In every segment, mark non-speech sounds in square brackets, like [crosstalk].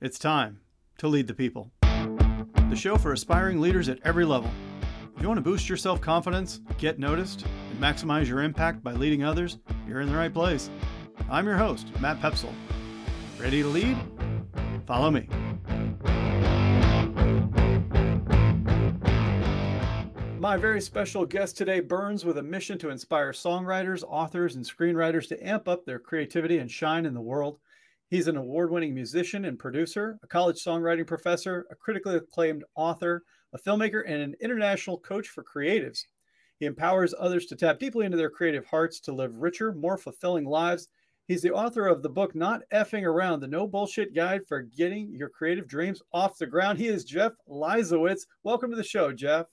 It's time to lead the people. The show for aspiring leaders at every level. If you want to boost your self confidence, get noticed, and maximize your impact by leading others, you're in the right place. I'm your host, Matt Paskell. Ready to lead? Follow me. My very special guest today burns with a mission to inspire songwriters, authors, and screenwriters to amp up their creativity and shine in the world. He's an award winning musician and producer, a college songwriting professor, a critically acclaimed author, a filmmaker, and an international coach for creatives. He empowers others to tap deeply into their creative hearts to live richer, more fulfilling lives. He's the author of the book Not Effing Around, the no bullshit guide for getting your creative dreams off the ground. He is Jeff Leisawitz. Welcome to the show, Jeff.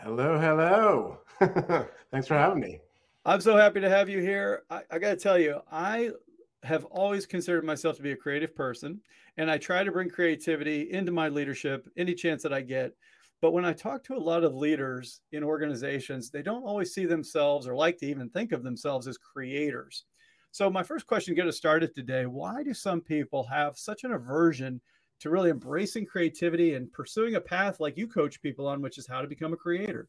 Hello, hello. [laughs] Thanks for having me. I'm so happy to have you here. I, I got to tell you, I have always considered myself to be a creative person, and I try to bring creativity into my leadership any chance that I get. But when I talk to a lot of leaders in organizations, they don't always see themselves or like to even think of themselves as creators. So, my first question to get us started today why do some people have such an aversion to really embracing creativity and pursuing a path like you coach people on, which is how to become a creator?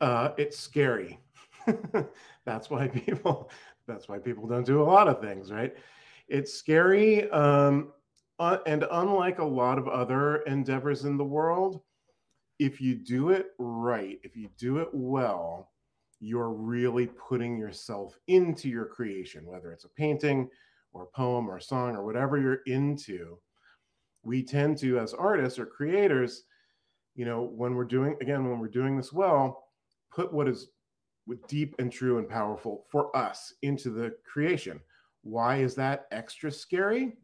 Uh, it's scary. [laughs] that's why people. That's why people don't do a lot of things, right? It's scary, um, uh, and unlike a lot of other endeavors in the world, if you do it right, if you do it well, you're really putting yourself into your creation, whether it's a painting or a poem or a song or whatever you're into we tend to as artists or creators you know when we're doing again when we're doing this well put what is deep and true and powerful for us into the creation. Why is that extra scary?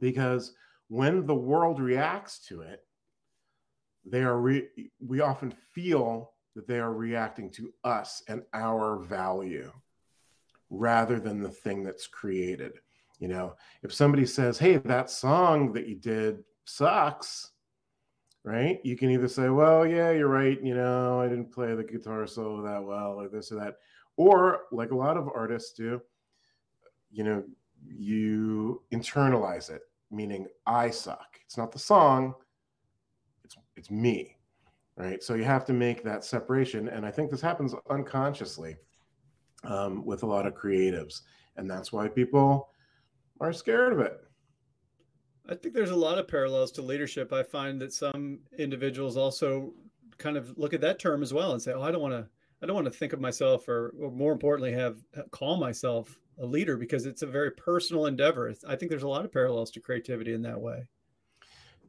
Because when the world reacts to it they are re- we often feel that they are reacting to us and our value rather than the thing that's created. You know, if somebody says, "Hey, that song that you did sucks," right? You can either say, "Well, yeah, you're right. You know, I didn't play the guitar solo that well, or this or that," or like a lot of artists do, you know, you internalize it, meaning I suck. It's not the song; it's it's me, right? So you have to make that separation, and I think this happens unconsciously um, with a lot of creatives, and that's why people are scared of it. I think there's a lot of parallels to leadership. I find that some individuals also kind of look at that term as well and say, "Oh, I don't want to I don't want to think of myself or, or more importantly have call myself a leader because it's a very personal endeavor." I think there's a lot of parallels to creativity in that way.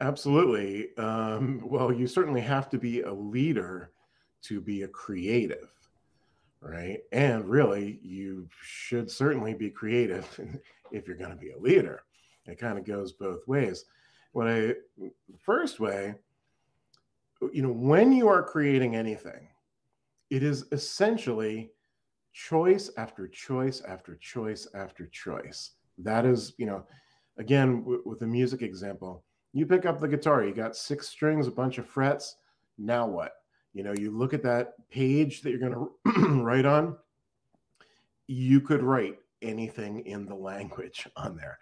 Absolutely. Um, well, you certainly have to be a leader to be a creative right? And really, you should certainly be creative [laughs] if you're going to be a leader. It kind of goes both ways. What I, first way, you know, when you are creating anything, it is essentially choice after choice after choice after choice. That is, you know, again, w- with the music example, you pick up the guitar, you got six strings, a bunch of frets. Now what? You know, you look at that page that you're going to [clears throat] write on, you could write anything in the [laughs] language on there.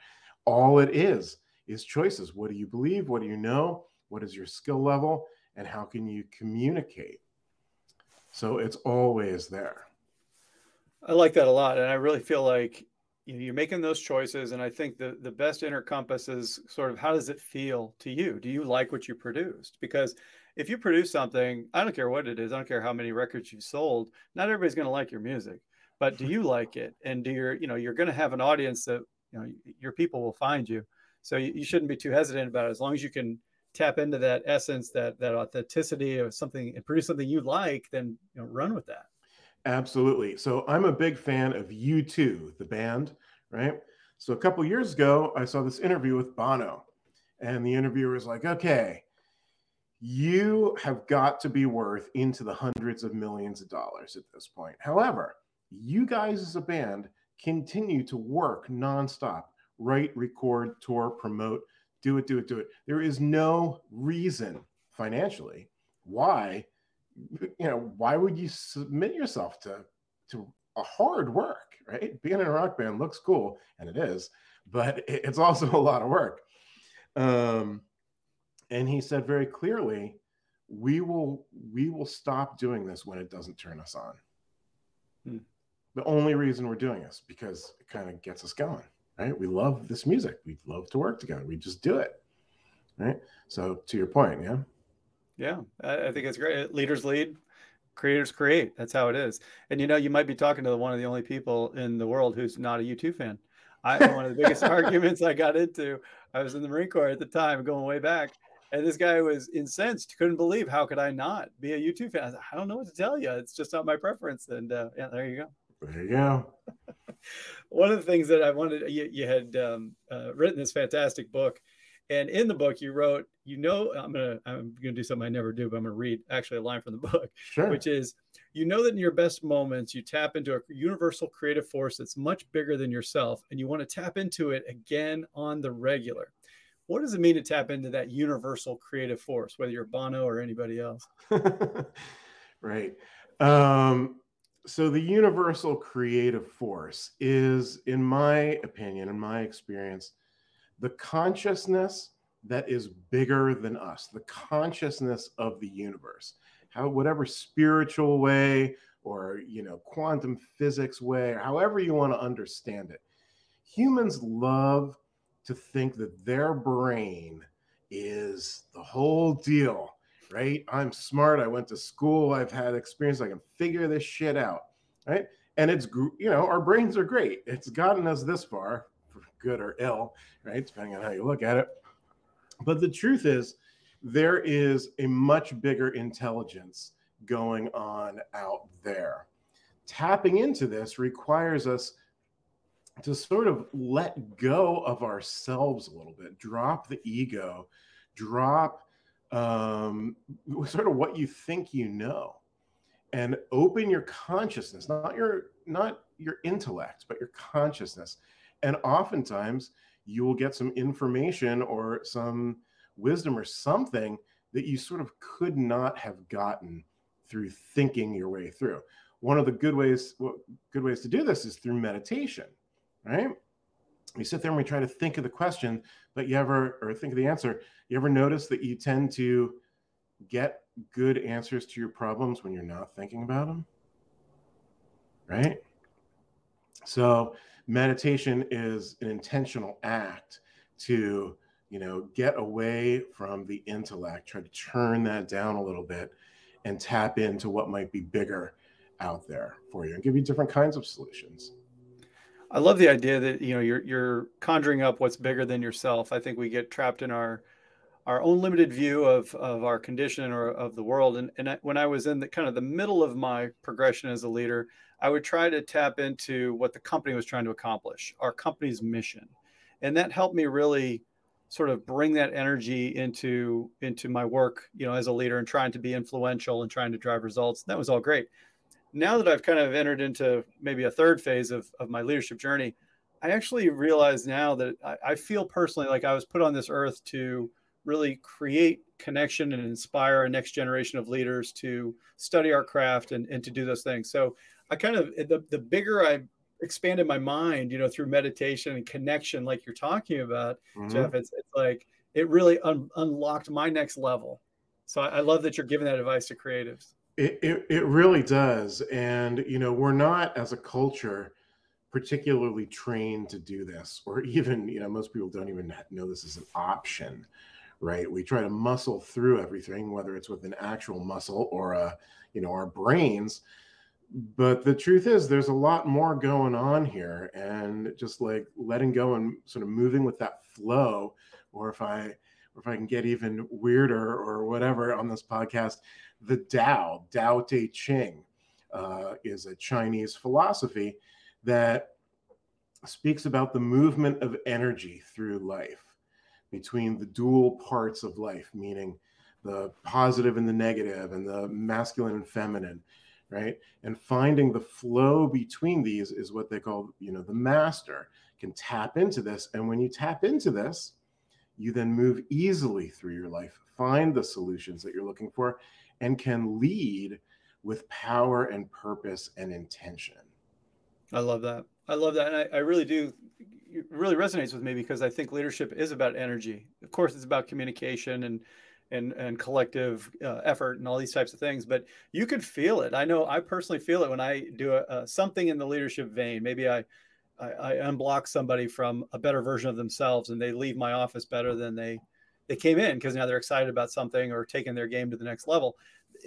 All it is is choices. What do you believe? What do you know? What is your skill level? And how can you communicate? So it's always there. I like that a lot. And I really feel like you're making those choices. And I think the, the best inner compass is sort of how does it feel to you? Do you like what you produced? Because if you produce something, I don't care what it is, I don't care how many records you've sold, not everybody's going to like your music. But do you like it? And do you you know, you're going to have an audience that, you know, your people will find you. So you, you shouldn't be too hesitant about it. As long as you can tap into that essence, that that authenticity of something and produce something you like, then you know, run with that. Absolutely. So I'm a big fan of U2, the band, right? So a couple years ago, I saw this interview with Bono, and the interviewer was like, "Okay, you have got to be worth into the hundreds of millions of dollars at this point. However, you guys as a band continue to work nonstop, write, record, tour, promote, do it, do it, do it. There is no reason financially why, you know, why would you submit yourself to to a hard work, right? Being in a rock band looks cool, and it is, but [laughs] it's also a lot of work. Um, and he said very clearly, we will we will stop doing this when it doesn't turn us on. Hmm. The only reason we're doing this because it kind of gets us going, right? We love this music. We love to work together. We just do it, right? So to your point, yeah. Yeah, I think it's great. Leaders lead, creators create. That's how it is. And you know, you might be talking to one of the only people in the world who's not a U2 fan. I one of the biggest [laughs] arguments I got into. I was in the Marine Corps at the time, going way back, and this guy was incensed. Couldn't believe how could I not be a U2 fan? I, like, I don't know what to tell you. It's just not my preference. And uh, yeah, there you go. There you go. one of the things that I wanted, you, you had um, uh, written this fantastic book and in the book, you wrote, you know, I'm gonna I'm gonna do something I never do, but I'm gonna read actually a line from the book, sure. which is, you know that in your best moments, you tap into a universal creative force that's much bigger than yourself, and you want to tap into it again on the regular. What does it mean to tap into that universal creative force, whether you're Bono or anybody else? [laughs] right. Um, so the universal creative force is, in my opinion, in my experience, the consciousness that is bigger than us, the consciousness of the universe, how whatever spiritual way or you know quantum physics way, or however you want to understand it. Humans love to think that their brain is the whole deal, right? I'm smart. I went to school. I've had experience. I can figure this shit out, right? And it's you know our brains are great. It's gotten us this far for good or ill, right? Depending on how you look at it. But the truth is, there is a much bigger intelligence going on out there. Tapping into this requires us to sort of let go of ourselves a little bit, drop the ego, drop um, sort of what you think you know, and open your consciousness, not your not your intellect, but your consciousness, and oftentimes you will get some information or some wisdom or something that you sort of could not have gotten through thinking your way through. One of the good ways good ways to do this is through meditation, right? We sit there and we try to think of the question, but you ever or think of the answer, you ever notice that you tend to get good answers to your problems when you're not thinking about them? Right? So meditation is an intentional act to you know get away from the intellect try to turn that down a little bit and tap into what might be bigger out there for you and give you different kinds of solutions i love the idea that you know you're you're conjuring up what's bigger than yourself i think we get trapped in our our own limited view of of our condition or of the world and and I, when i was in the kind of the middle of my progression as a leader I would try to tap into what the company was trying to accomplish, our company's mission. And that helped me really sort of bring that energy into into my work, you know, as a leader and trying to be influential and trying to drive results. That was all great. Now that I've kind of entered into maybe a third phase of, of my leadership journey, I actually realize now that I, I feel personally like I was put on this earth to really create connection and inspire a next generation of leaders to study our craft and, and to do those things. So I kind of the the bigger I expanded my mind, you know, through meditation and connection, like you're talking about, mm-hmm. Jeff. It's it's like it really un- unlocked my next level. So I, I, love that you're giving that advice to creatives. It, it it really does, and you know, we're not as a culture particularly trained to do this, or [laughs] even you know, most people don't even know this is an option right? We try to muscle through everything whether it's with an actual muscle or a you know our brains but the truth is there's a lot more going on here and just like letting go and sort of moving with that flow or if i or if i can get even weirder or whatever on this podcast the tao tao te ching uh, is a chinese philosophy that speaks about the movement of energy through life between the dual parts of life meaning the positive and the negative and the masculine and feminine right? And finding the flow between these is what they call you know the master. Can tap into this and when you tap into this you then move easily through your life find the solutions that you're looking for and can lead with power and purpose and intention i love that i love that and i, I really do really resonates with me because I think leadership is about energy. Of course, it's about communication and and and collective uh, effort and all these types of things. But you could feel it. I know I personally feel it when I do a, a something in the leadership vein. Maybe I, I I unblock somebody from a better version of themselves, and they leave my office better than they they came in because now they're excited about something or taking their game to the next level.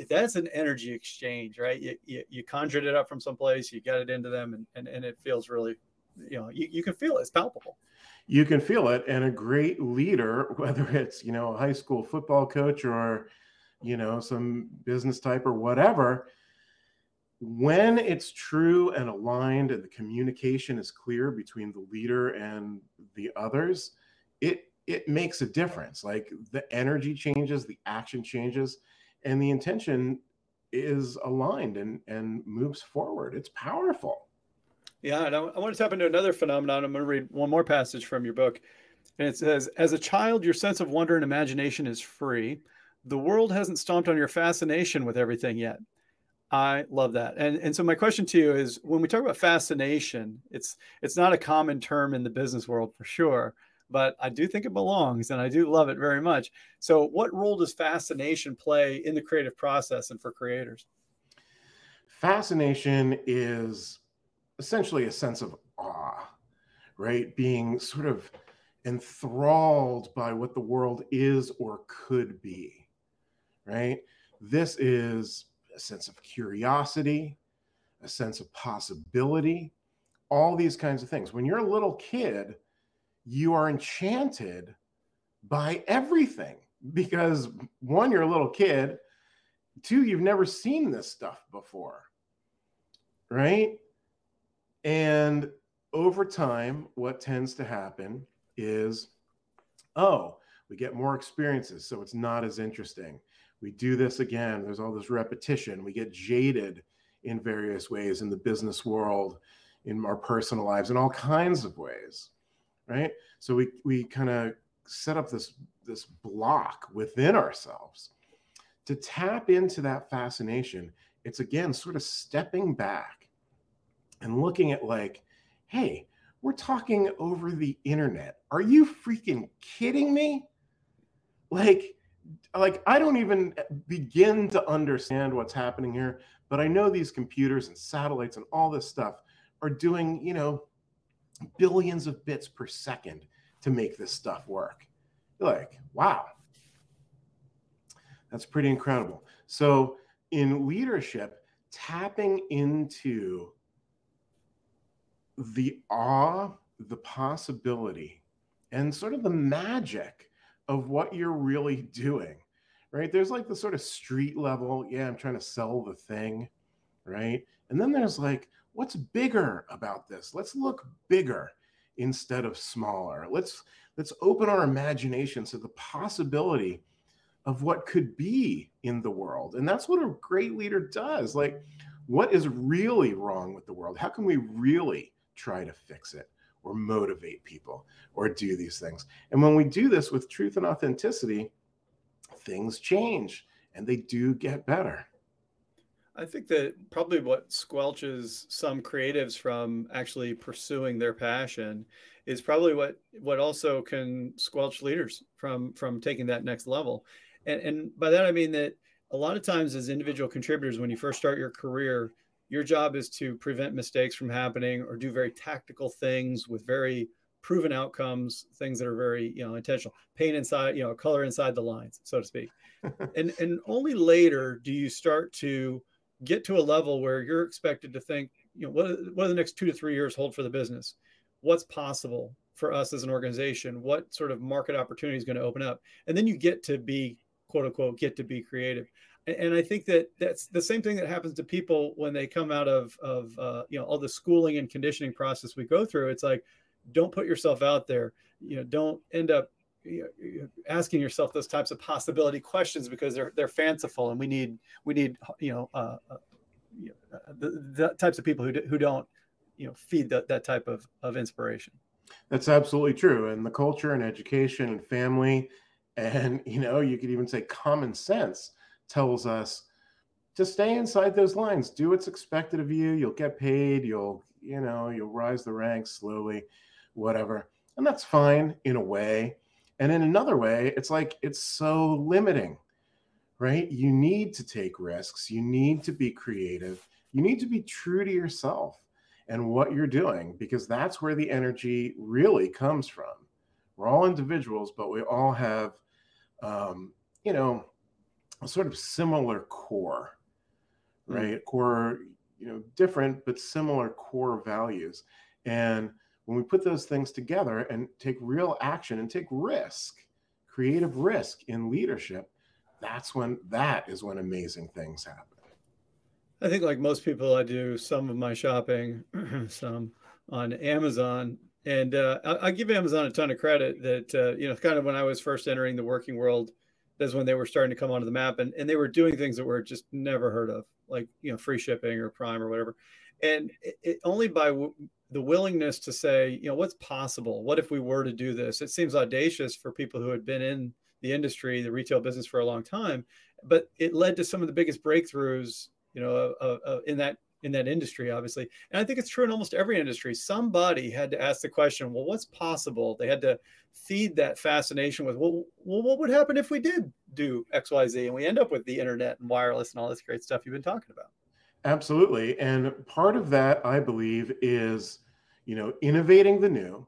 That's an energy exchange, right? You, you, you conjured it up from someplace, you get it into them, and, and, and it feels really, you know, you, you can feel it. It's palpable you can feel it and a great leader [laughs] whether it's you know a high school football coach or you know some business type or whatever when it's true and aligned and the communication is clear between the leader and the others it it makes a difference like the energy changes the action changes and the intention is aligned and and moves forward it's powerful yeah, and I, I want to tap into another phenomenon. I'm going to read one more passage from your book. And it says, As a child, your sense of wonder and imagination is free. The world hasn't stomped on your fascination with everything yet. I love that. And and so my question to you is when we talk about fascination, it's it's not a common term in the business world for sure, but I do think it belongs and I do love it very much. So what role does fascination play in the creative process and for creators? Fascination is essentially a sense of awe, right? Being sort of enthralled by what the world is or could be, right? This is a sense of curiosity, a sense of possibility, all these kinds of things. When you're a little kid, you are enchanted by everything because one, you're a little kid, two, you've never seen this stuff before, right? And over time, what tends to happen is, oh, we get more experiences, so it's not as interesting. We do this again. There's all this repetition. We get jaded in various ways in the business world, in our personal lives, in all kinds of ways, right? So we we kind of set up this this block within ourselves to tap into that fascination. It's again sort of stepping back and looking at like, hey, we're talking over the internet. Are you freaking kidding me? Like, like I don't even begin to understand what's happening here, but I know these computers and satellites and all this stuff are doing, you know, billions of bits per second to make this stuff work. You're like, wow. That's pretty incredible. So, in leadership, tapping into the awe, the possibility, and sort of the magic of what you're really doing, right? There's like the sort of street level, yeah, I'm trying to sell the thing, right? And then there's like, what's bigger about this? Let's look bigger instead of smaller. Let's let's open our imagination to the possibility of what could be in the world. And that's what a great leader does. Like, what is really wrong with the world? How can we really try to fix it or motivate people or do these things. And when we do this with truth and authenticity, things change and they do get better. I think that probably what squelches some creatives from actually pursuing their passion is probably what what also can squelch leaders from from taking that next level. And and by that I mean that a lot of times as individual contributors when you first start your career, your job is to prevent mistakes from happening or do very tactical things with very proven outcomes things that are very you know intentional paint inside you know color inside the lines so to speak [laughs] and and only later do you start to get to a level where you're expected to think you know what, what do the next two to three years hold for the business what's possible for us as an organization what sort of market opportunity is going to open up and then you get to be quote unquote get to be creative and I think that that's the same thing that happens to people when they come out of of uh, you know all the schooling and conditioning process we go through. It's like, don't put yourself out there. You know, don't end up asking yourself those types of possibility questions because they're they're fanciful, and we need we need you know, uh, uh, uh, the, the, types of people who who don't you know feed that that type of of inspiration. That's absolutely true, and the culture and education and family, [laughs] and you know, you could even say common sense tells us to stay inside those lines. Do what's expected of you. You'll get paid. You'll, you know, you'll rise the ranks slowly. whatever. And that's fine in a way. And in another way, it's like it's so limiting, right? You need to take risks, you need to be creative, you need to be true to yourself and what you're doing because that's where the energy really comes from. We're all individuals, but we all have, um, you know, a sort of similar core, hmm. right? Mm. Core, you know, different but similar core values. And when we put those things together and take real action and take risk, creative risk in leadership, that's when that is when amazing things happen. I think, like most people, I do some of my shopping, [clears throat] some on Amazon, and uh, I, I, give Amazon a ton of credit. That uh, you know, kind of when I was first entering the working world, that's when they were starting to come onto the map, and and they were doing things that were just never heard of, like you know, free shipping or Prime or whatever. And it, it, only by w- the willingness to say, you know, what's possible? What if we were to do this? It seems audacious for people who had been in the industry, the retail business for a long time, but it led to some of the biggest breakthroughs you know, uh, uh, in that in that industry, obviously. And I think it's true in almost every industry. Somebody had to ask the question, well, what's possible? They had to feed that fascination with, well, well, what would happen if we did do X, Y, Z, and we end up with the internet and wireless and all this great stuff you've been talking about. Absolutely, and part of that, I believe, is you know innovating the new,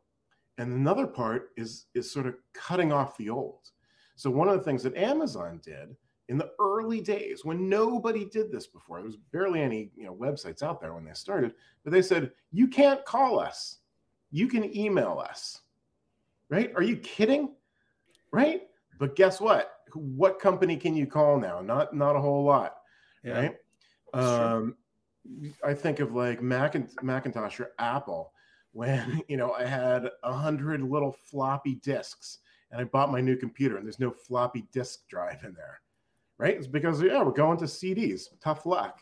and another part is is sort of cutting off the old. So one of the things that Amazon did in the early days when nobody did this before. There was barely any you know websites out there when they started, but they said you can't call us, you can email us. Right? Are you kidding? Right? But guess what? What company can you call now? Not not a whole lot. Yeah. Right? Um, I think of like Macintosh or Apple when [laughs] you know I had a hundred little floppy disks and I bought my new computer and there's no floppy disk drive in there right? It's because yeah, we're going to CDs. Tough luck.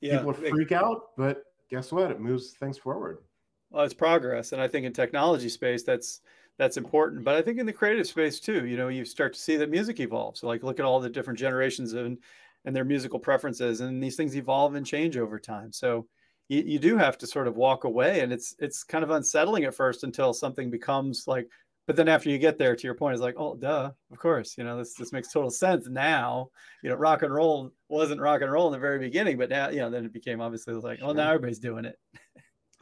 Yeah, people freak out, but guess what? It moves things forward. Well, it's progress, and I think in technology space, that's that's important. But I think in the creative space too, you know, you start to see that music evolves. So like, look at all the different generations and and their musical preferences, and these things evolve and change over time. So you, you do have to sort of walk away, and it's it's kind of unsettling at first until something becomes like but then after you get there to your point it's like oh duh of course you know this this makes total sense. Now you know rock and roll wasn't rock and roll in the very beginning but now you know then it became obviously like oh now everybody's doing it.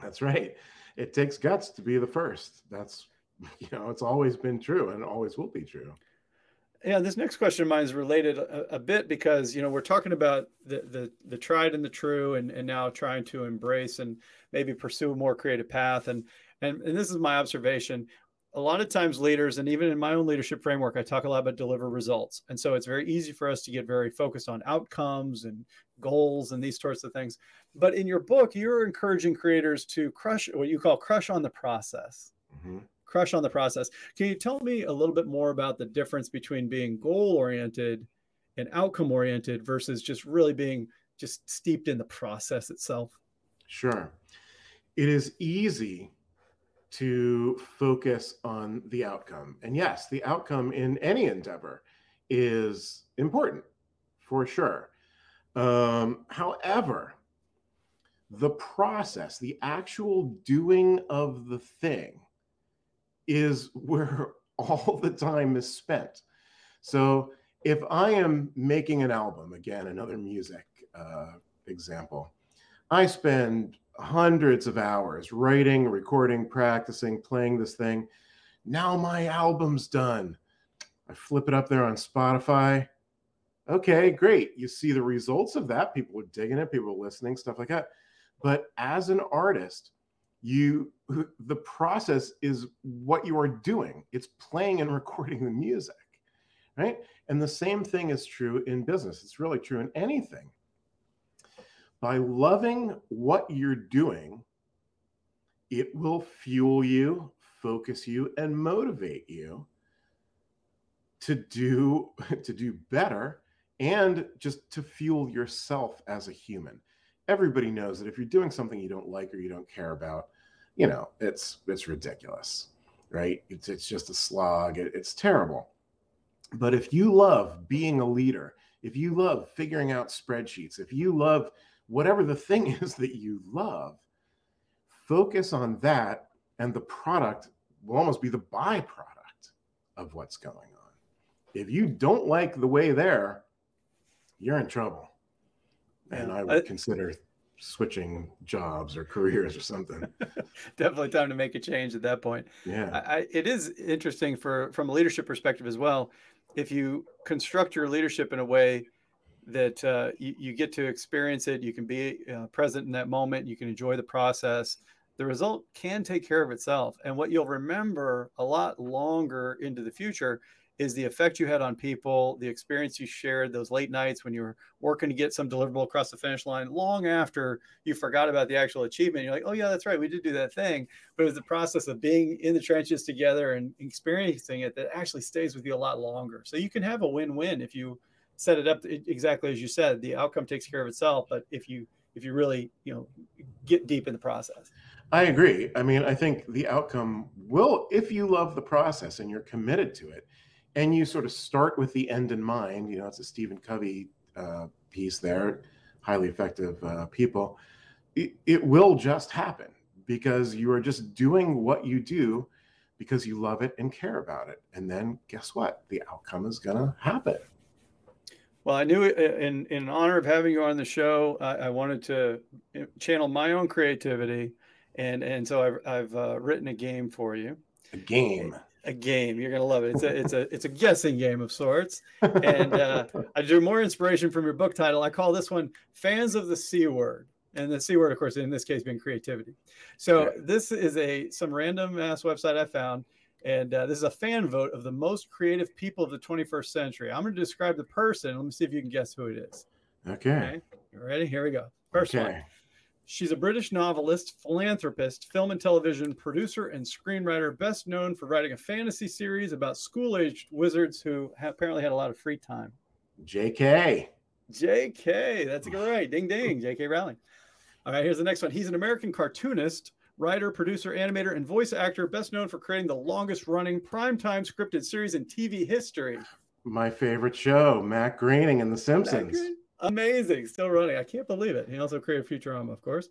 That's right. It takes guts to be the first. That's [laughs] you know it's always been true and always will be true yeah this next question of mine is related a, a bit because you know we're talking about the the the tried and the true and and now trying to embrace and maybe pursue a more creative path. And and, and this is my observation. A lot of times leaders and even in my own leadership framework i talk a lot about deliver results. And so it's very easy for us to get very focused on outcomes and goals and these sorts of things. But in your book you're encouraging creators to crush what you call crush on the process. Mm-hmm. Crush on the process can you tell me a little bit more about the difference between being goal oriented and outcome oriented versus just really being just steeped in the process itself sure it is easy to focus on the outcome. And yes, the outcome in any endeavor is important for sure. Um, however, the process, the actual doing of the thing, is where [laughs] all the time is spent. So if I am making an album, again, another music uh, example, I spend hundreds of hours writing, recording, practicing, playing this thing. Now my album's done. I flip it up there on Spotify. Okay, great. You see the results of that. People are digging it, people are listening, stuff like that. But as an artist, you the process is what you are doing. It's playing and [laughs] recording the music, right? And the same thing is true in business. It's really true in anything by loving what you're doing, it will fuel you, focus you, and motivate you to do [laughs] to do better and just to fuel yourself as a human. Everybody knows that if you're doing something you don't like or you don't care about, you know, it's it's ridiculous, right? It's it's just a slog. It, it's terrible. But if you love being a leader, if you love figuring out spreadsheets, if you love whatever the thing [laughs] is that you love, focus on that and the product will almost be the byproduct of what's going on. If you don't like the way there, you're in trouble. And I would I- consider switching jobs or careers or something. [laughs] Definitely time to make a change at that point. Yeah. I, it is interesting for from a leadership perspective as well. If you construct your leadership in a way that uh, you, you get to experience it, you can be uh, present in that moment, you can enjoy the process. The result can take care of itself, and what you'll remember a lot longer into the future is the effect you had on people, the experience you shared, those late nights when you were working to get some deliverable across the finish line, long after you forgot about the actual achievement. You're like, oh yeah, that's right, we did do that thing but it was the process of being in the trenches together and experiencing it that actually stays with you a lot longer. So you can have a win-win if you set it up exactly as you said. The outcome takes care of itself, but if you if you really you know get deep in the process. I agree. I mean, I think the outcome will, if you love the process and you're committed to it, and you sort of start with the end in mind, you know, it's a Stephen Covey uh, piece there, highly effective uh, people, it, it will just happen because you are just doing what you do because you love it and care about it. And then guess what? The outcome is going to happen. Well, I knew in in honor of having you on the show, I, I wanted to uh, channel my own creativity, and and so I've I've uh, written a game for you. A game. A game you're gonna love it. It's a it's a it's a guessing game of sorts. and uh, [laughs] I drew more inspiration from your book title. I call this one "Fans of the C Word," and the C word, of course, in this case, being creativity. So Right. this is a some random ass website I found, and uh, this is a fan vote of the most creative people of the 21st century. I'm going to describe the person. Let me see if you can guess who it is. okay. Okay, you ready? Here we go. First one. She's a British novelist, philanthropist, film and television producer, and screenwriter, best known for writing a fantasy series about school aged wizards who apparently had a lot of free time. JK. JK, that's great. Ding ding, JK Rowling. All right, here's the next one. He's an American cartoonist, writer, producer, animator, and voice actor, best known for creating the longest running primetime scripted series in TV history. My favorite show, Matt Groening and The Simpsons. Amazing, still running. I can't believe it. He also created Futurama, of course.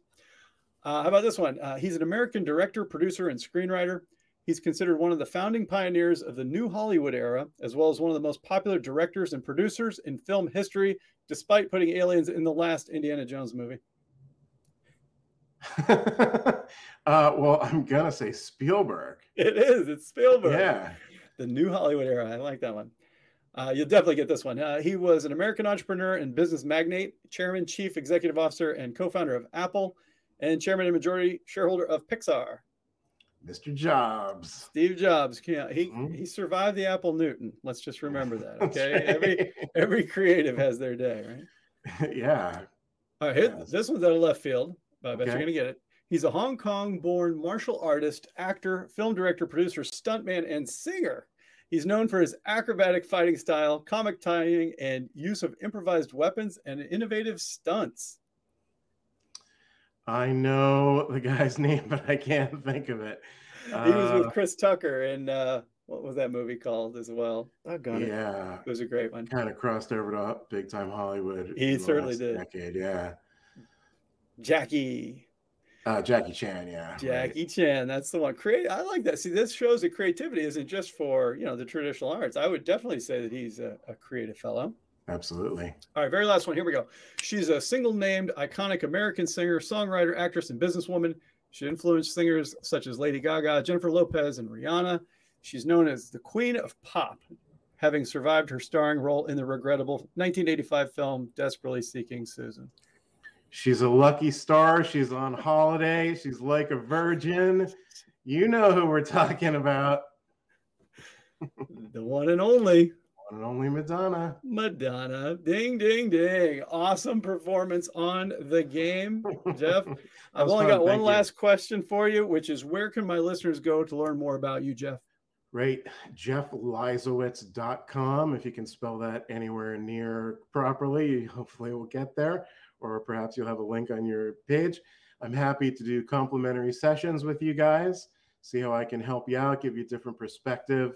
Uh, how about this one? Uh, he's an American director, producer, and screenwriter. He's considered one of the founding pioneers of the new Hollywood era, as well as one of the most popular directors and producers in film history, despite putting aliens in the last Indiana Jones movie. [laughs] uh, well, I'm gonna say Spielberg. It is. It's Spielberg. Yeah. The new Hollywood era. I like that one. Uh, you'll definitely get this one. Uh, he was an American entrepreneur and business magnate, chairman, chief executive officer, and co founder of Apple, and chairman and majority shareholder of Pixar. Mr. Jobs. Steve Jobs. Yeah, he, Mhm. he survived the Apple Newton. Let's just remember that. [laughs] Okay. right. Every every creative has their day, right? [laughs] yeah. All right. Here, Yes. This one's out of left field, but I bet you're going to get it. He's a Hong Kong born martial artist, actor, film director, producer, stuntman, and singer. He's known for his acrobatic fighting style, comic timing, and use of improvised weapons and innovative stunts. I know the guy's [laughs] name, but I can't think of it. he was Uh, with Chris Tucker in uh, what was that movie called as well? Oh, God, it. yeah. it was a great one. Kind of crossed over to big time Hollywood. He in the certainly last did. Decade, yeah. Jackie. Uh, Jackie Chan, yeah. right. Jackie Chan, that's the one. Create. I like that. See, this shows that creativity isn't just for you know the traditional arts. I would definitely say that he's a, a creative fellow. Absolutely. All right, very last one. Here we go. She's a single named, iconic American singer, songwriter, actress, and businesswoman. She influenced singers such as Lady Gaga, Jennifer Lopez, and Rihanna. She's known as the Queen of Pop, having survived her starring role in the regrettable 1985 film Desperately Seeking Susan. She's a lucky star. She's on holiday. She's like a virgin. You know who we're talking about. The one and only One and only Madonna. Madonna. Ding, ding, ding. Awesome performance on the game, Jeff. [laughs] I've only fun, got one thank you. last question for you, which is where can my listeners go to learn more about you, Jeff? Right. JeffLeisawitz.com. If you can spell that anywhere near properly, hopefully we'll get there. Or perhaps you'll have a link on your page. I'm happy to do complimentary sessions with you guys, see how I can help you out, give you a different perspective,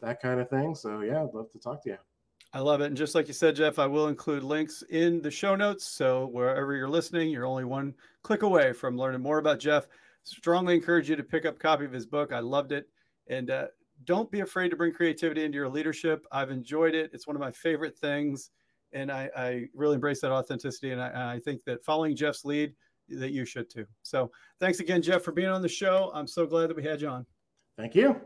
that kind of thing. So, yeah, I'd love to talk to you. I love it. And just like you said, Jeff, I will include links in the show notes. So wherever you're listening, you're only one click away from learning more about Jeff. strongly encourage you to pick up a copy of his book. I loved it. And uh, don't be afraid to bring creativity into your leadership. I've enjoyed it. It's one of my favorite things. And I, I really embrace that authenticity. And I, I think that following Jeff's lead, that you should too. So thanks again, Jeff, for being on the show. I'm so glad that we had you on. Thank you.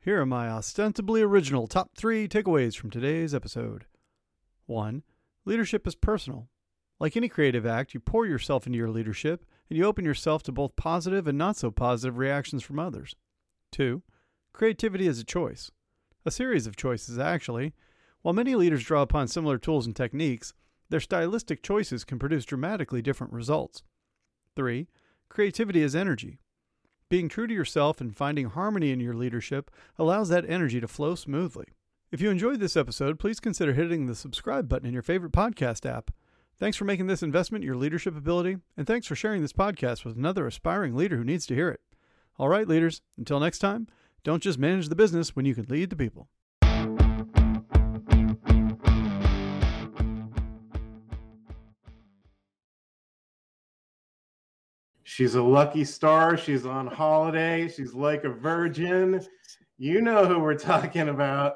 Here are my ostensibly original top three takeaways from today's episode. One, leadership is personal. Like any creative act, you pour yourself into your leadership and you open yourself to both positive and not so positive reactions from others. Two, creativity is a choice. A series of choices, actually. While many leaders draw upon similar tools and techniques, their stylistic choices can produce dramatically different results. 3. Creativity is energy. Being true to yourself and finding harmony in your leadership allows that energy to flow smoothly. If you enjoyed this episode, please consider hitting the subscribe button in your favorite podcast app. Thanks for making this investment your leadership ability, and thanks for sharing this podcast with another aspiring leader who needs to hear it. All right, leaders, until next time, don't just manage the business when you can lead the people. She's a lucky star. She's on holiday. She's like a virgin. You know who we're talking about.